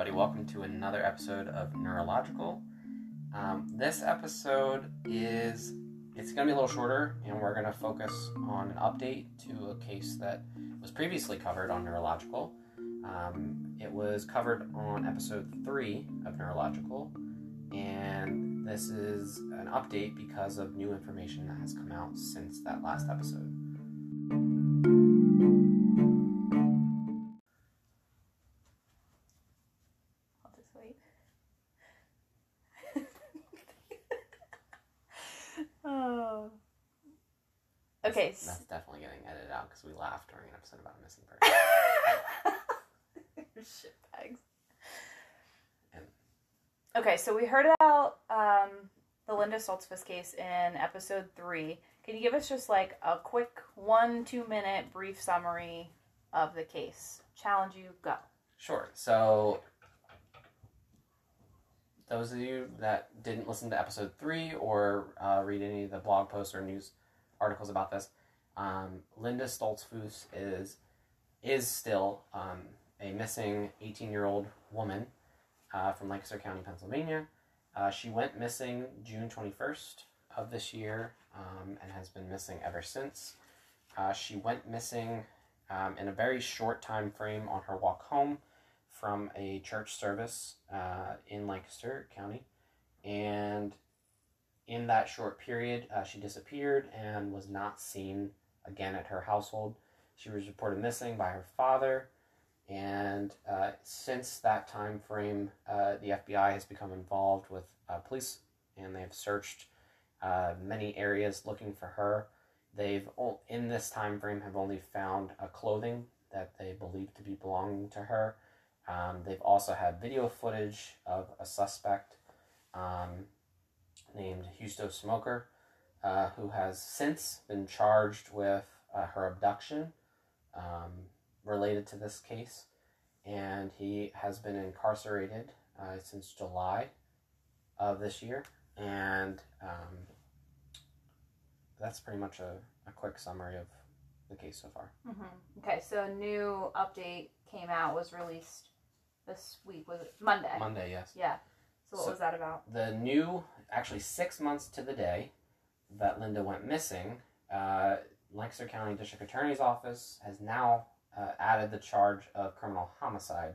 everybody. Welcome to another episode of Neurological. Um, this episode is it's going to be a little shorter, and we're going to focus on an update to a case that was previously covered on Neurological. Um, it was covered on episode three of Neurological, and this is an update because of new information that has come out since that last episode. Okay. That's definitely getting edited out because we laughed during an episode about a missing person. Shit bags. And- Okay, so we heard about um, the Linda Stoltzfus case in episode three. Can you give us just like a quick one, two minute brief summary of the case? Challenge you, go. Sure. So, those of you that didn't listen to episode three or uh, read any of the blog posts or news articles about this, um, Linda Stoltzfus is is still um, a missing 18 year old woman uh, from Lancaster County, Pennsylvania. Uh, she went missing June 21st of this year um, and has been missing ever since. Uh, she went missing um, in a very short time frame on her walk home from a church service uh, in Lancaster County. And in that short period, uh, she disappeared and was not seen again at her household. She was reported missing by her father. And uh, since that time frame, uh, the FBI has become involved with uh, police and they've searched uh, many areas looking for her. They've in this time frame have only found uh, clothing that they believe to be belonging to her. Um, they've also had video footage of a suspect um, named Justo Smoker, uh, who has since been charged with uh, her abduction um, related to this case, and he has been incarcerated uh, since July of this year. And um, that's pretty much a, a quick summary of the case so far. Mm-hmm. Okay, so a new update came out, was released this week. Was it Monday? Monday, yes. Yeah. So what So- was that about? The new, actually six months to the day that Linda went missing, uh, Lancaster County District Attorney's Office has now uh, added the charge of criminal homicide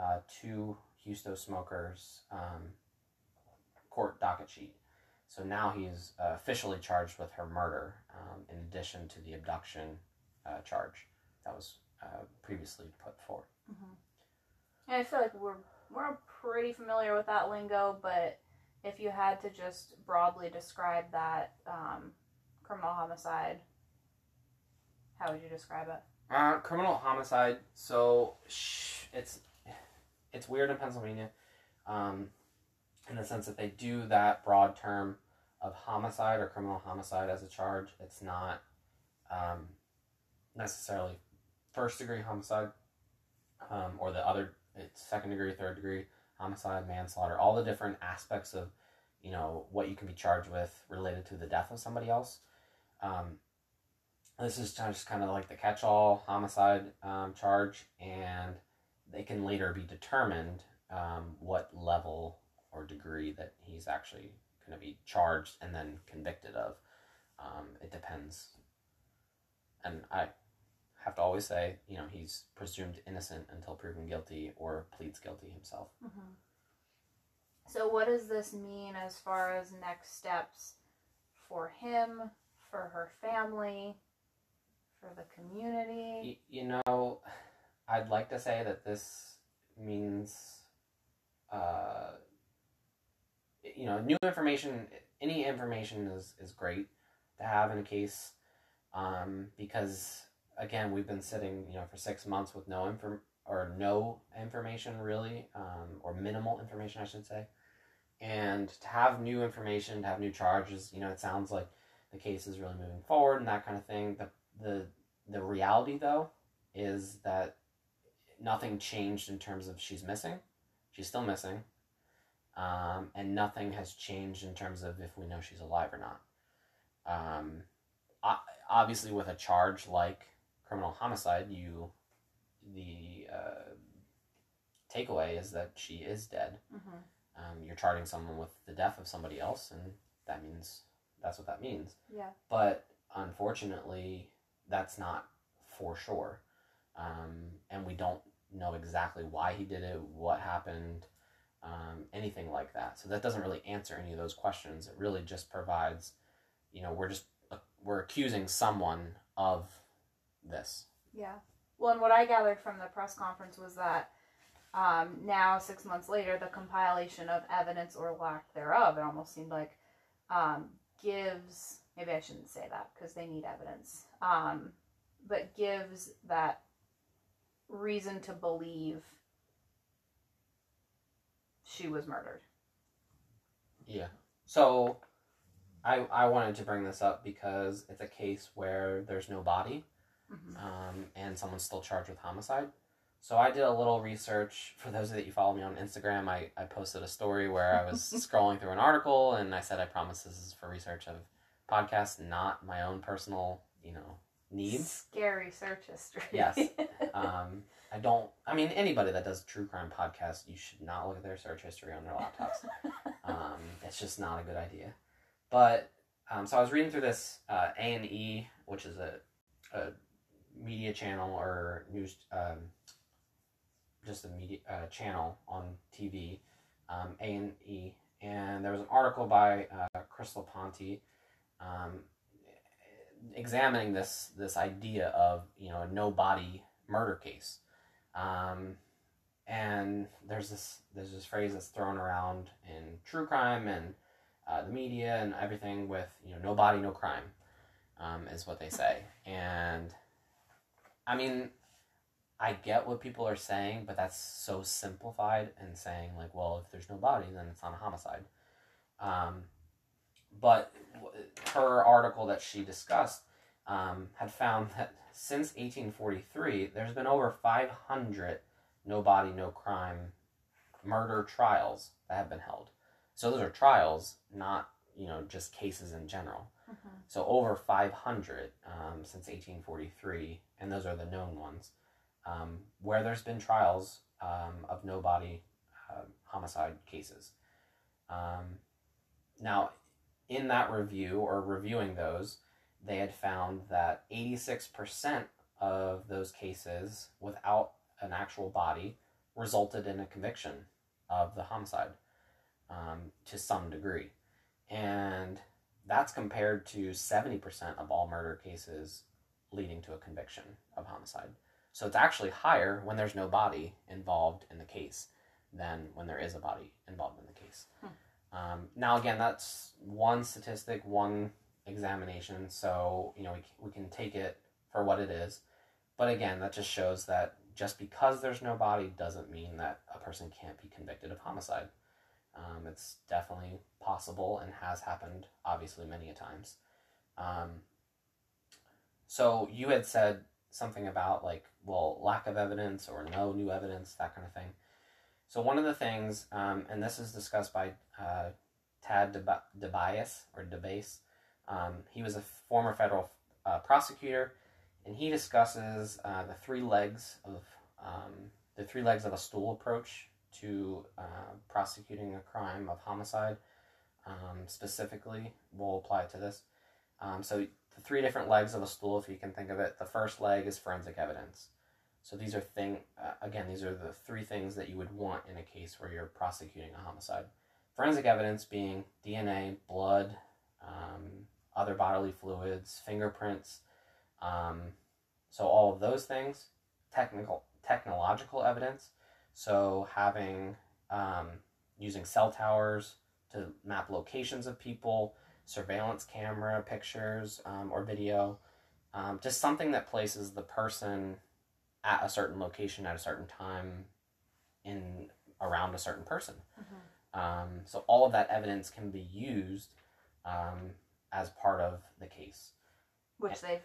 uh, to Justo Smoker's um, court docket sheet. So now he's uh, officially charged with her murder, um, in addition to the abduction uh, charge that was uh, previously put forward. Yeah, I feel like we're we're pretty familiar with that lingo, but if you had to just broadly describe that um, criminal homicide, how would you describe it? Uh, criminal homicide. So sh- it's it's weird in Pennsylvania, um, in the sense that they do that broad term of homicide or criminal homicide as a charge. It's not um, necessarily first degree homicide, um, or the other. It's second degree, third degree homicide, manslaughter. All the different aspects of you know what you can be charged with related to the death of somebody else. Um, this is just kind of like the catch-all homicide um, charge, and they can later be determined um, what level or degree that he's actually going to be charged and then convicted of. Um, it depends, and I have to always say, you know, he's presumed innocent until proven guilty or pleads guilty himself. Mm-hmm. So, what does this mean as far as next steps for him, for her family, for the community? Y- you know, I'd like to say that this means, uh, you know, new information. Any information is is great to have in a case, um, because again, we've been sitting, you know, for six months with no inform or no information really, um, or minimal information, I should say. And to have new information, to have new charges, you know, it sounds like the case is really moving forward and that kind of thing. The the the reality, though, is that nothing changed in terms of she's missing. She's still missing. Um, and nothing has changed in terms of if we know she's alive or not. Um, obviously, with a charge like criminal homicide, you the uh, takeaway is that she is dead. Mm-hmm. Um, you're charging someone with the death of somebody else, and that means that's what that means. Yeah. But unfortunately, that's not for sure. Um, and we don't know exactly why he did it, what happened, um, anything like that. So that doesn't really answer any of those questions. It really just provides, you know, we're just uh, we're accusing someone of this. Yeah. Well, and what I gathered from the press conference was that um, now, six months later, the compilation of evidence or lack thereof, it almost seemed like, um, gives maybe I shouldn't say that because they need evidence, um, but gives that reason to believe she was murdered. Yeah. So I I wanted to bring this up because it's a case where there's no body Mm-hmm. um, and someone's still charged with homicide. So I did a little research. For those of you that you follow me on Instagram, I, I posted a story where I was scrolling through an article and I said I promise this is for research of podcasts, not my own personal, you know, needs. Scary search history. Yes. Um, I don't. I mean, anybody that does a true crime podcast, you should not look at their search history on their laptops. um, it's just not a good idea. But um, so I was reading through this uh, A and E, which is a, a media channel or news, um, just a media uh, channel on TV, um, A and E, and there was an article by uh, Crystal Ponte. Um, examining this this idea of you know a no body murder case um, and there's this there's this phrase that's thrown around in true crime and uh, the media and everything with you know no body no crime um, is what they say and i mean i get what people are saying but that's so simplified and saying like well if there's no body then it's not a homicide um, but her article that she discussed um, had found that since 1843, there's been over 500 no body, no crime murder trials that have been held. So those are trials, not you know just cases in general. Mhm. So over 500 um, since 1843, and those are the known ones, um, where there's been trials um, of no body uh, homicide cases. Um, now, in that review or reviewing those, they had found that 86% of those cases without an actual body resulted in a conviction of the homicide um, to some degree. And that's compared to 70% of all murder cases leading to a conviction of homicide. So it's actually higher when there's no body involved in the case than when there is a body involved in the case. Um, now, again, that's one statistic, one examination, so you know we, we can take it for what it is. But again, that just shows that just because there's no body doesn't mean that a person can't be convicted of homicide. Um, it's definitely possible and has happened, obviously, many a times. Um, so you had said something about like, well, lack of evidence or no new evidence, that kind of thing. So one of the things, um, and this is discussed by uh, Tad DiBiase or DeBase. Um, he was a former federal uh, prosecutor, and he discusses uh, the three legs of um, the three legs of a stool approach to uh, prosecuting a crime of homicide. Um, specifically, we'll apply it to this. Um, so the three different legs of a stool, if you can think of it. The first leg is forensic evidence. So these are thing uh, again. These are the three things that you would want in a case where you're prosecuting a homicide. Forensic evidence being DNA, blood, um, other bodily fluids, fingerprints. Um, so all of those things. Technical technological evidence. So having um, using cell towers to map locations of people, surveillance camera pictures um, or video, um, just something that places the person at a certain location at a certain time in around a certain person. Mhm. Um, so all of that evidence can be used um, as part of the case. Which they've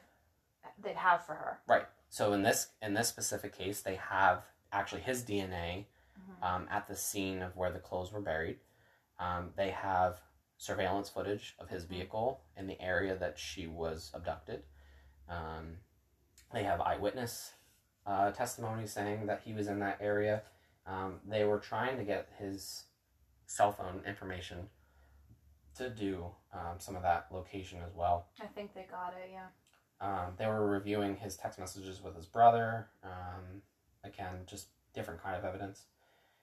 they'd have for her. Right. So in this in this specific case, they have actually his DNA Mhm. um, at the scene of where the clothes were buried. Um, they have surveillance footage of his vehicle in the area that she was abducted. Um, they have eyewitness uh, testimony saying that he was in that area, Um, they were trying to get his cell phone information to do um, some of that location as well. I think they got it. Yeah. Um, they were reviewing his text messages with his brother. Um, again, just different kind of evidence.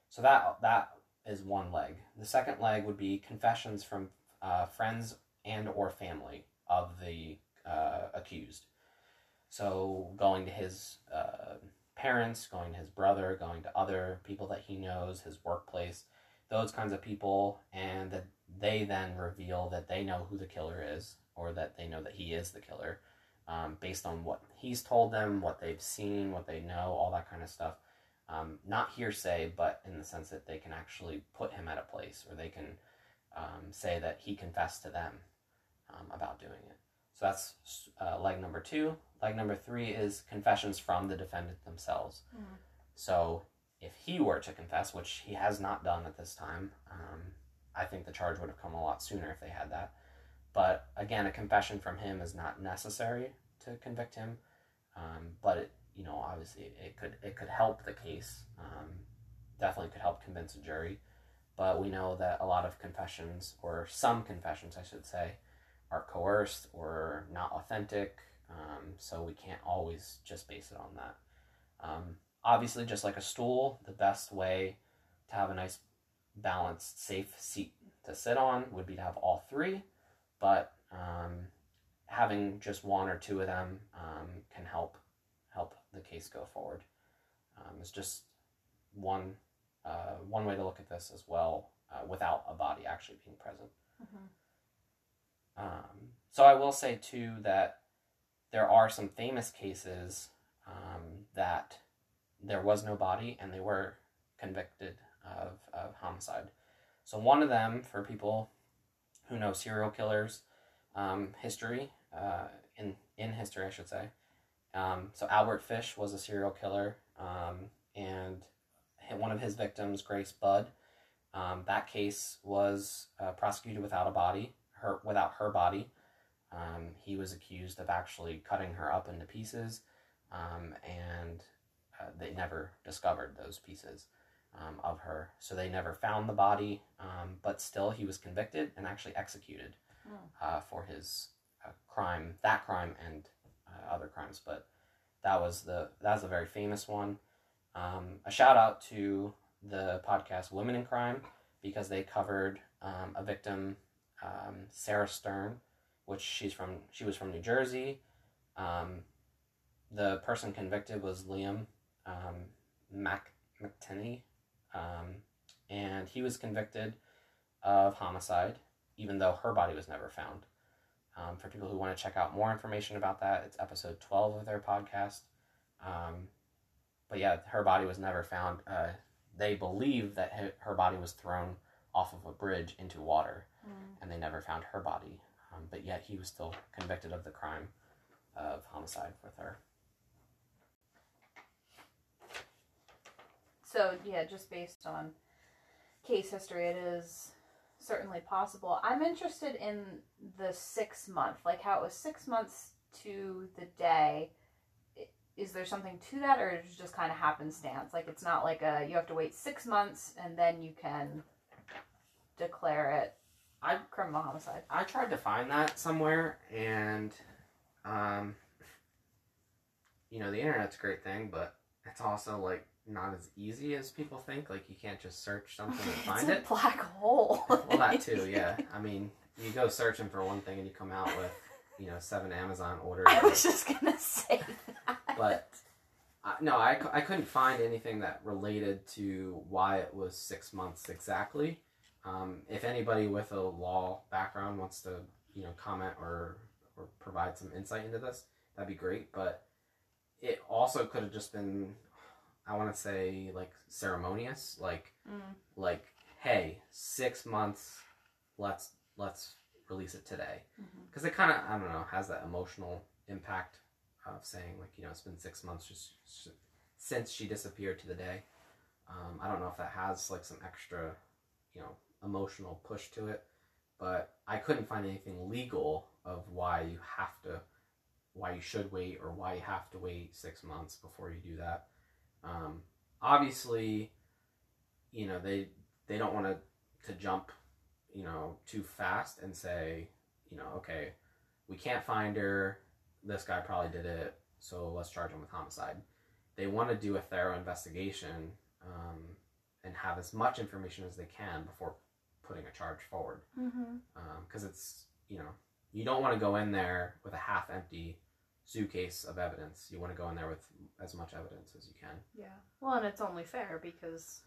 So that that is one leg. The second leg would be confessions from uh, friends and or family of the uh, accused. So going to his uh, parents, going to his brother, going to other people that he knows, his workplace, those kinds of people, and that they then reveal that they know who the killer is, or that they know that he is the killer, um, based on what he's told them, what they've seen, what they know, all that kind of stuff. Um, not hearsay, but in the sense that they can actually put him at a place, or they can um, say that he confessed to them um, about doing it. So that's uh, leg number two. Leg number three is confessions from the defendant themselves. Mm. So if he were to confess, which he has not done at this time, um, I think the charge would have come a lot sooner if they had that. But again, a confession from him is not necessary to convict him. Um, but it, you know, obviously, it could it could help the case. Um, definitely could help convince a jury. But we know that a lot of confessions, or some confessions, I should say, are coerced or not authentic. Um, so we can't always just base it on that. Um, obviously, just like a stool, the best way to have a nice, balanced, safe seat to sit on would be to have all three. But um, having just one or two of them um, can help help the case go forward. Um, it's just one uh, one way to look at this as well, uh, without a body actually being present. Mhm. Um, so I will say too that there are some famous cases um, that there was no body and they were convicted of, of homicide. So one of them, for people who know serial killers um, history, uh, in in history I should say. Um, so Albert Fish was a serial killer, um, and one of his victims, Grace Budd, um, that case was uh, prosecuted without a body, her without her body. Um, he was accused of actually cutting her up into pieces, um, and uh, they never discovered those pieces um, of her. So they never found the body, um, but still he was convicted and actually executed Hmm. uh, for his uh, crime, that crime, and uh, other crimes. But that was the that was a very famous one. Um, a shout out to the podcast Women in Crime because they covered um, a victim, um, Sarah Stern, which she's from. She was from New Jersey. Um, the person convicted was Liam um, Mac McAtasney, um, and he was convicted of homicide, even though her body was never found. Um, for people who want to check out more information about that, it's episode twelve of their podcast. Um, but yeah, her body was never found. Uh, they believe that her body was thrown off of a bridge into water, Mm. and they never found her body. Um, but yet he was still convicted of the crime of homicide with her. So yeah, just based on case history, it is certainly possible. I'm interested in the six month, like how it was six months to the day. Is there something to that, or is it just kind of happenstance? Like it's not like a you have to wait six months and then you can declare it I- criminal homicide. I tried to find that somewhere, and um, you know, the internet's a great thing, but it's also like not as easy as people think. Like you can't just search something and find it. it's a it. black hole. Well, that too, yeah. I mean, you go searching for one thing and you come out with, you know, seven Amazon orders. I was just gonna say that. But uh, no, I, I couldn't find anything that related to why it was six months exactly. Um, if anybody with a law background wants to, you know, comment or or provide some insight into this, that'd be great. But it also could have just been, I want to say, like ceremonious, like Mm. like, hey, six months, let's let's release it today because it kind of I don't know has that emotional impact of saying like you know it's been six months just, s- since she disappeared to the day. Um, I don't know if that has like some extra, you know, emotional push to it, but I couldn't find anything legal of why you have to, why you should wait or why you have to wait six months before you do that. Um, obviously, you know they they don't want to to jump you know too fast and say you know okay we can't find her this guy probably did it so let's charge him with homicide they want to do a thorough investigation um, and have as much information as they can before putting a charge forward Mm-hmm. because it's you know you don't want to go in there with a half empty suitcase of evidence you want to go in there with as much evidence as you can Yeah. Well, and it's only fair because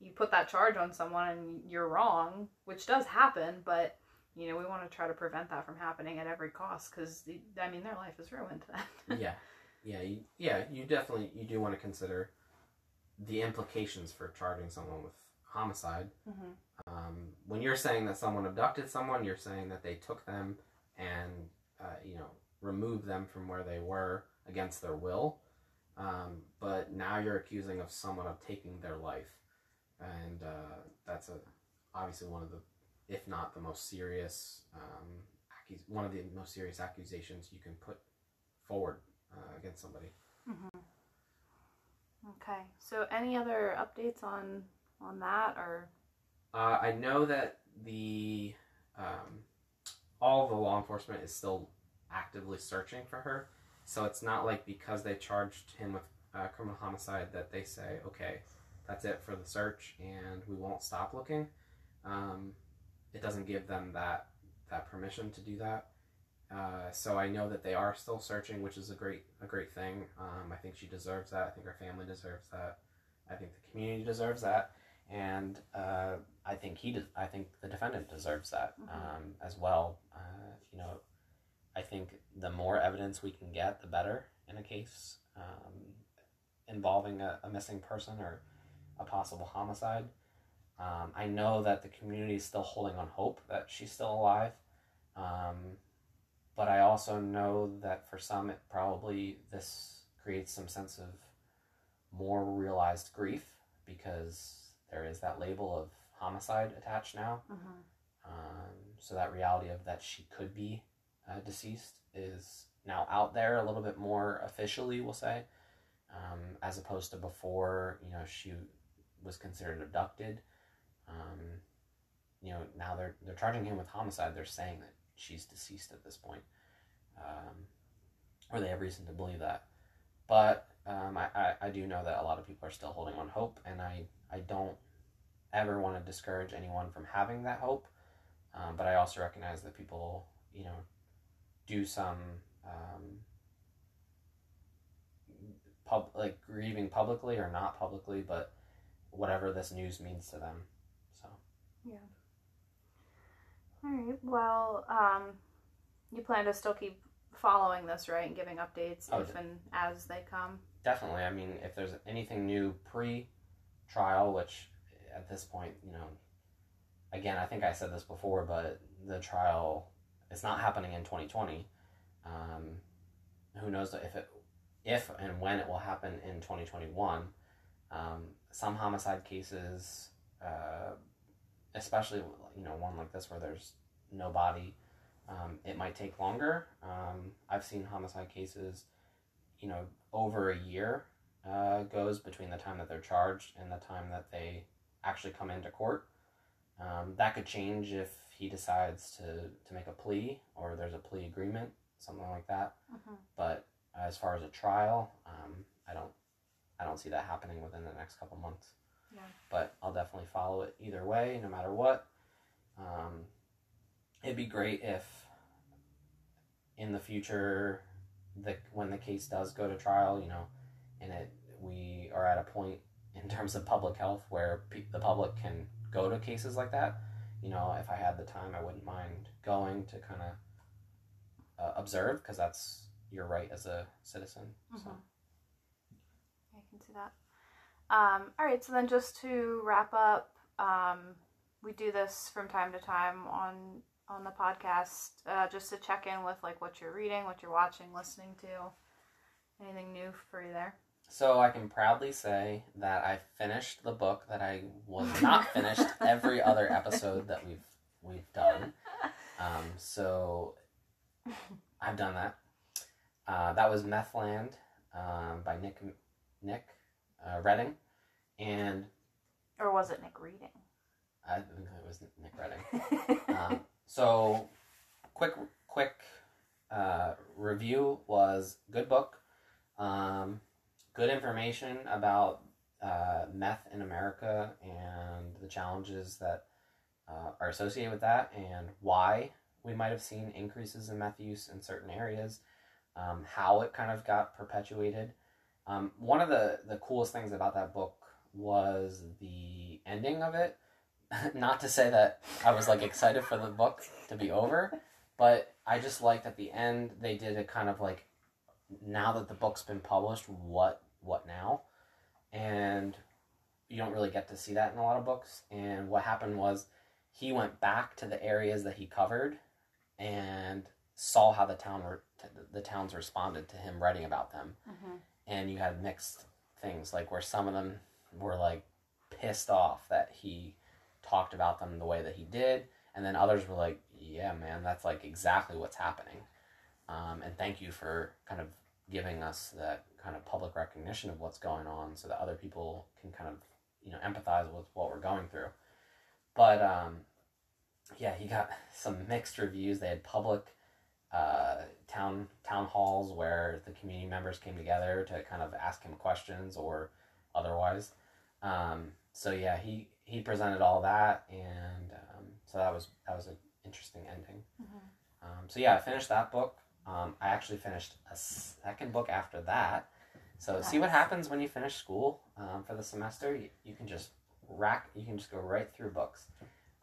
you put that charge on someone and you're wrong, which does happen, but you know, we want to try to prevent that from happening at every cost because I mean, their life is ruined then. yeah yeah you, yeah you definitely you do want to consider the implications for charging someone with homicide mm-hmm. um, when you're saying that someone abducted someone you're saying that they took them and uh, you know removed them from where they were against their will um, but now you're accusing of someone of taking their life and uh, that's a obviously one of the if not the most serious um, accus- one of the most serious accusations you can put forward uh, against somebody Mm-hmm. Okay. So, any other updates on on that or? Uh, I know that the um, all the law enforcement is still actively searching for her, so it's not like because they charged him with uh, criminal homicide that they say, okay, that's it for the search and we won't stop looking. Um, it doesn't give them that that permission to do that. Uh, so I know that they are still searching, which is a great a great thing. Um, I think she deserves that. I think her family deserves that. I think the community deserves that, and uh, I think he. De- I think the defendant deserves that Mhm. um, as well. Uh, you know, I think the more evidence we can get, the better in a case um, involving a, a missing person or a possible homicide. Um, I know that the community is still holding on hope that she's still alive. Um, but I also know that for some, it probably this creates some sense of more realized grief because there is that label of homicide attached now. Mm-hmm. Um, so that reality of that she could be uh, deceased is now out there a little bit more officially, we'll say, um, as opposed to before. You know, she was considered abducted. Um, you know, now they're they're charging him with homicide. They're saying that she's deceased at this point, um, or they have reason to believe that. But um, I, I, I do know that a lot of people are still holding on hope, and I, I don't ever want to discourage anyone from having that hope. Um, but I also recognize that people, you know, do some um, pub like grieving publicly or not publicly, but whatever this news means to them. So Yeah. All right. Well, um, you plan to still keep following this, right, and giving updates Oh, if and as they come. definitely, I mean, if there's anything new pre-trial, which at this point, you know, again, I think I said this before, but the trial is not happening in 2020. Um, who knows if it, if and when it will happen in 2021. Um, some homicide cases, uh, especially you know one like this where there's no body, um, it might take longer. Um, I've seen homicide cases, you know, over a year uh, goes between the time that they're charged and the time that they actually come into court. Um, that could change if he decides to, to make a plea or there's a plea agreement, something like that. Mm-hmm. But as far as a trial, um, I don't I don't see that happening within the next couple months. Yeah. But I'll definitely follow it either way, no matter what. Um, it'd be great if in the future, the when the case does go to trial, you know, and it we are at a point in terms of public health where pe- the public can go to cases like that. You know, if I had the time, I wouldn't mind going to kind of uh, observe because that's your right as a citizen. So. Mhm. I can see that. Um, all right, so then just to wrap up, um, we do this from time to time on on the podcast, uh, just to check in with like what you're reading, what you're watching, listening to. Anything new for you there? So I can proudly say that I finished the book that I was not finished every other episode that we've we've done. Um, so I've done that. Uh, that was Methland um, by Nick Nick uh, Reding, and Or was it Nick reading? I think it was Nick Reding. Um, so, quick, quick uh, review was good book, um, good information about uh, meth in America and the challenges that uh, are associated with that, and why we might have seen increases in meth use in certain areas, um, how it kind of got perpetuated. Um, one of the, the coolest things about that book was the ending of it. Not to say that I was like excited for the book to be over, but I just liked at the end they did a kind of like now that the book's been published, what what now? And you don't really get to see that in a lot of books. And what happened was he went back to the areas that he covered and saw how the town were the towns responded to him writing about them. Mm-hmm. And you had mixed things like where some of them were like pissed off that he talked about them the way that he did, and then others were like, "Yeah, man, that's like exactly what's happening." Um, and thank you for kind of giving us that kind of public recognition of what's going on, so that other people can kind of you know empathize with what we're going through. But um, yeah, he got some mixed reviews. They had public uh, town town halls where the community members came together to kind of ask him questions or otherwise. Um, so yeah, he he presented all that, and um, so that was that was an interesting ending. Mhm. Um, so yeah, I finished that book. Um, I actually finished a second book after that. So see what happens when you finish school um, for the semester. You, you can just rack. You can just go right through books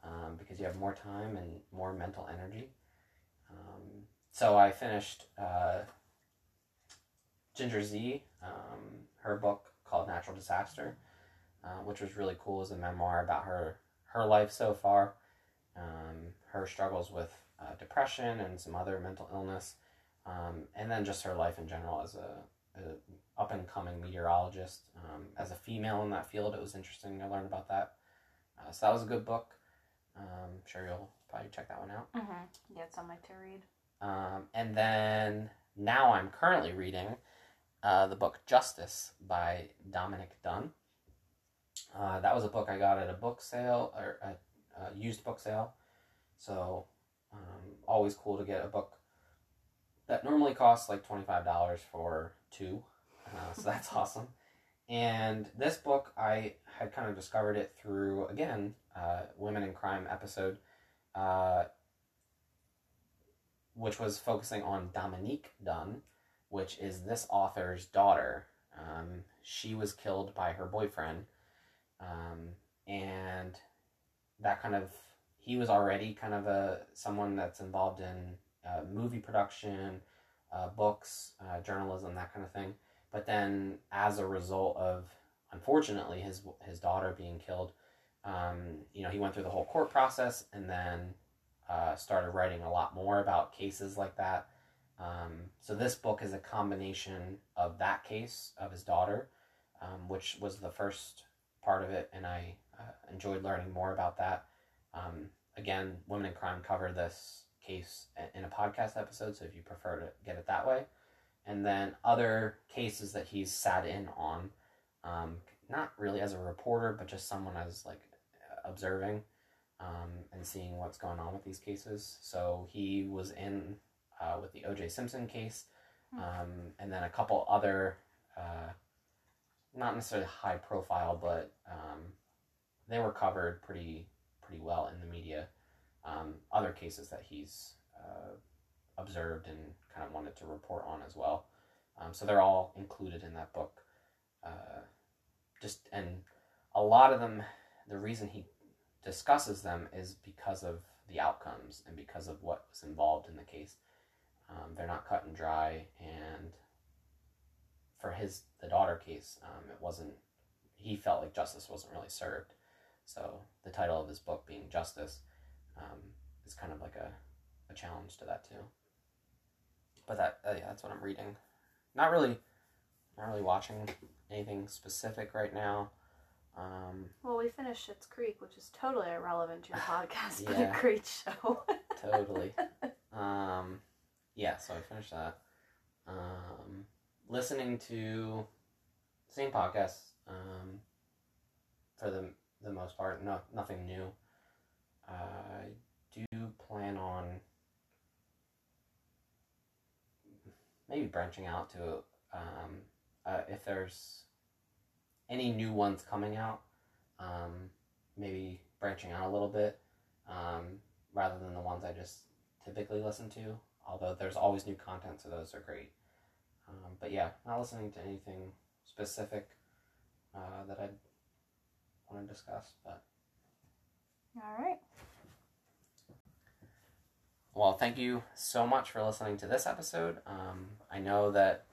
um, because you have more time and more mental energy. Um, so I finished uh, Ginger Zee, um, her book called Natural Disaster, uh, which was really cool as a memoir about her her life so far, um, her struggles with uh, depression and some other mental illness, um, and then just her life in general as a, a up and coming meteorologist. Um, as a female in that field, it was interesting to learn about that. Uh, so that was a good book. Um, I'm sure you'll probably check that one out. Mm-hmm. Yeah, it's on my to read. Um, and then now I'm currently reading uh, the book Justice by Dominick Dunne. Uh, that was a book I got at a book sale or a, a used book sale. So um, always cool to get a book that normally costs like $25 for two. Uh, so that's awesome. And this book, I had kind of discovered it through, again, uh, Women in Crime episode. Uh, which was focusing on Dominique Dunne, which is this author's daughter. Um, she was killed by her boyfriend, um, and that kind of he was already kind of a someone that's involved in uh, movie production, uh, books, journalism, that kind of thing. But then, as a result of unfortunately his his daughter being killed, um, you know, he went through the whole court process and then uh, started writing a lot more about cases like that. Um, so this book is a combination of that case of his daughter, um, which was the first part of it, and I uh, enjoyed learning more about that. Um, again, Women in Crime covered this case in a podcast episode, so if you prefer to get it that way, and then other cases that he's sat in on, um, not really as a reporter, but just someone as like observing um, and seeing what's going on with these cases. So he was in uh, with the O.J. Simpson case, Hmm. um, and then a couple other, uh, not necessarily high profile, but um, they were covered pretty pretty well in the media. Um, other cases that he's uh, observed and kind of wanted to report on as well. Um, so they're all included in that book. Uh, just and a lot of them, the reason he discusses them is because of the outcomes and because of what was involved in the case. Um, they're not cut and dry, and for his the daughter case, um, it wasn't. He felt like justice wasn't really served, so the title of his book being Justice um, is kind of like a, a challenge to that too. But that uh, yeah, that's what I'm reading. Not really, not really watching anything specific right now. Um, Well, we finished Schitt's Creek, which is totally irrelevant to your podcast, but Yeah. a great show. totally. um, yeah, so I finished that. Um, listening to same podcast um, for the the most part. No, nothing new. I do plan on maybe branching out to um, uh, if there's any new ones coming out. Um, maybe branching out a little bit um, rather than the ones I just typically listen to. Although there's always new content, so those are great. Um, but yeah, not listening to anything specific uh, that I'd want to discuss. But All right. Well, thank you so much for listening to this episode. Um, I know that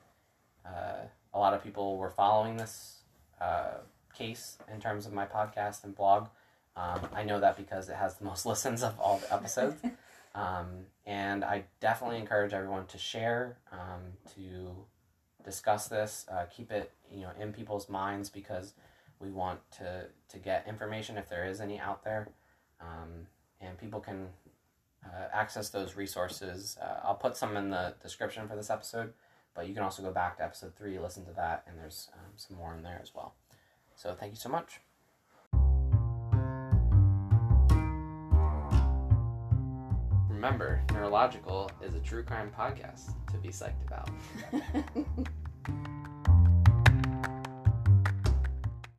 uh, a lot of people were following this uh, case in terms of my podcast and blog. Um, I know that because it has the most listens of all the episodes. Um, and I definitely encourage everyone to share, um, to discuss this, uh, keep it you know in people's minds because we want to to get information if there is any out there, um, and people can uh, access those resources. Uh, I'll put some in the description for this episode, but you can also go back to episode three, listen to that, and there's um, some more in there as well. So thank you so much. Remember, Neurological is a true crime podcast to be psyched about.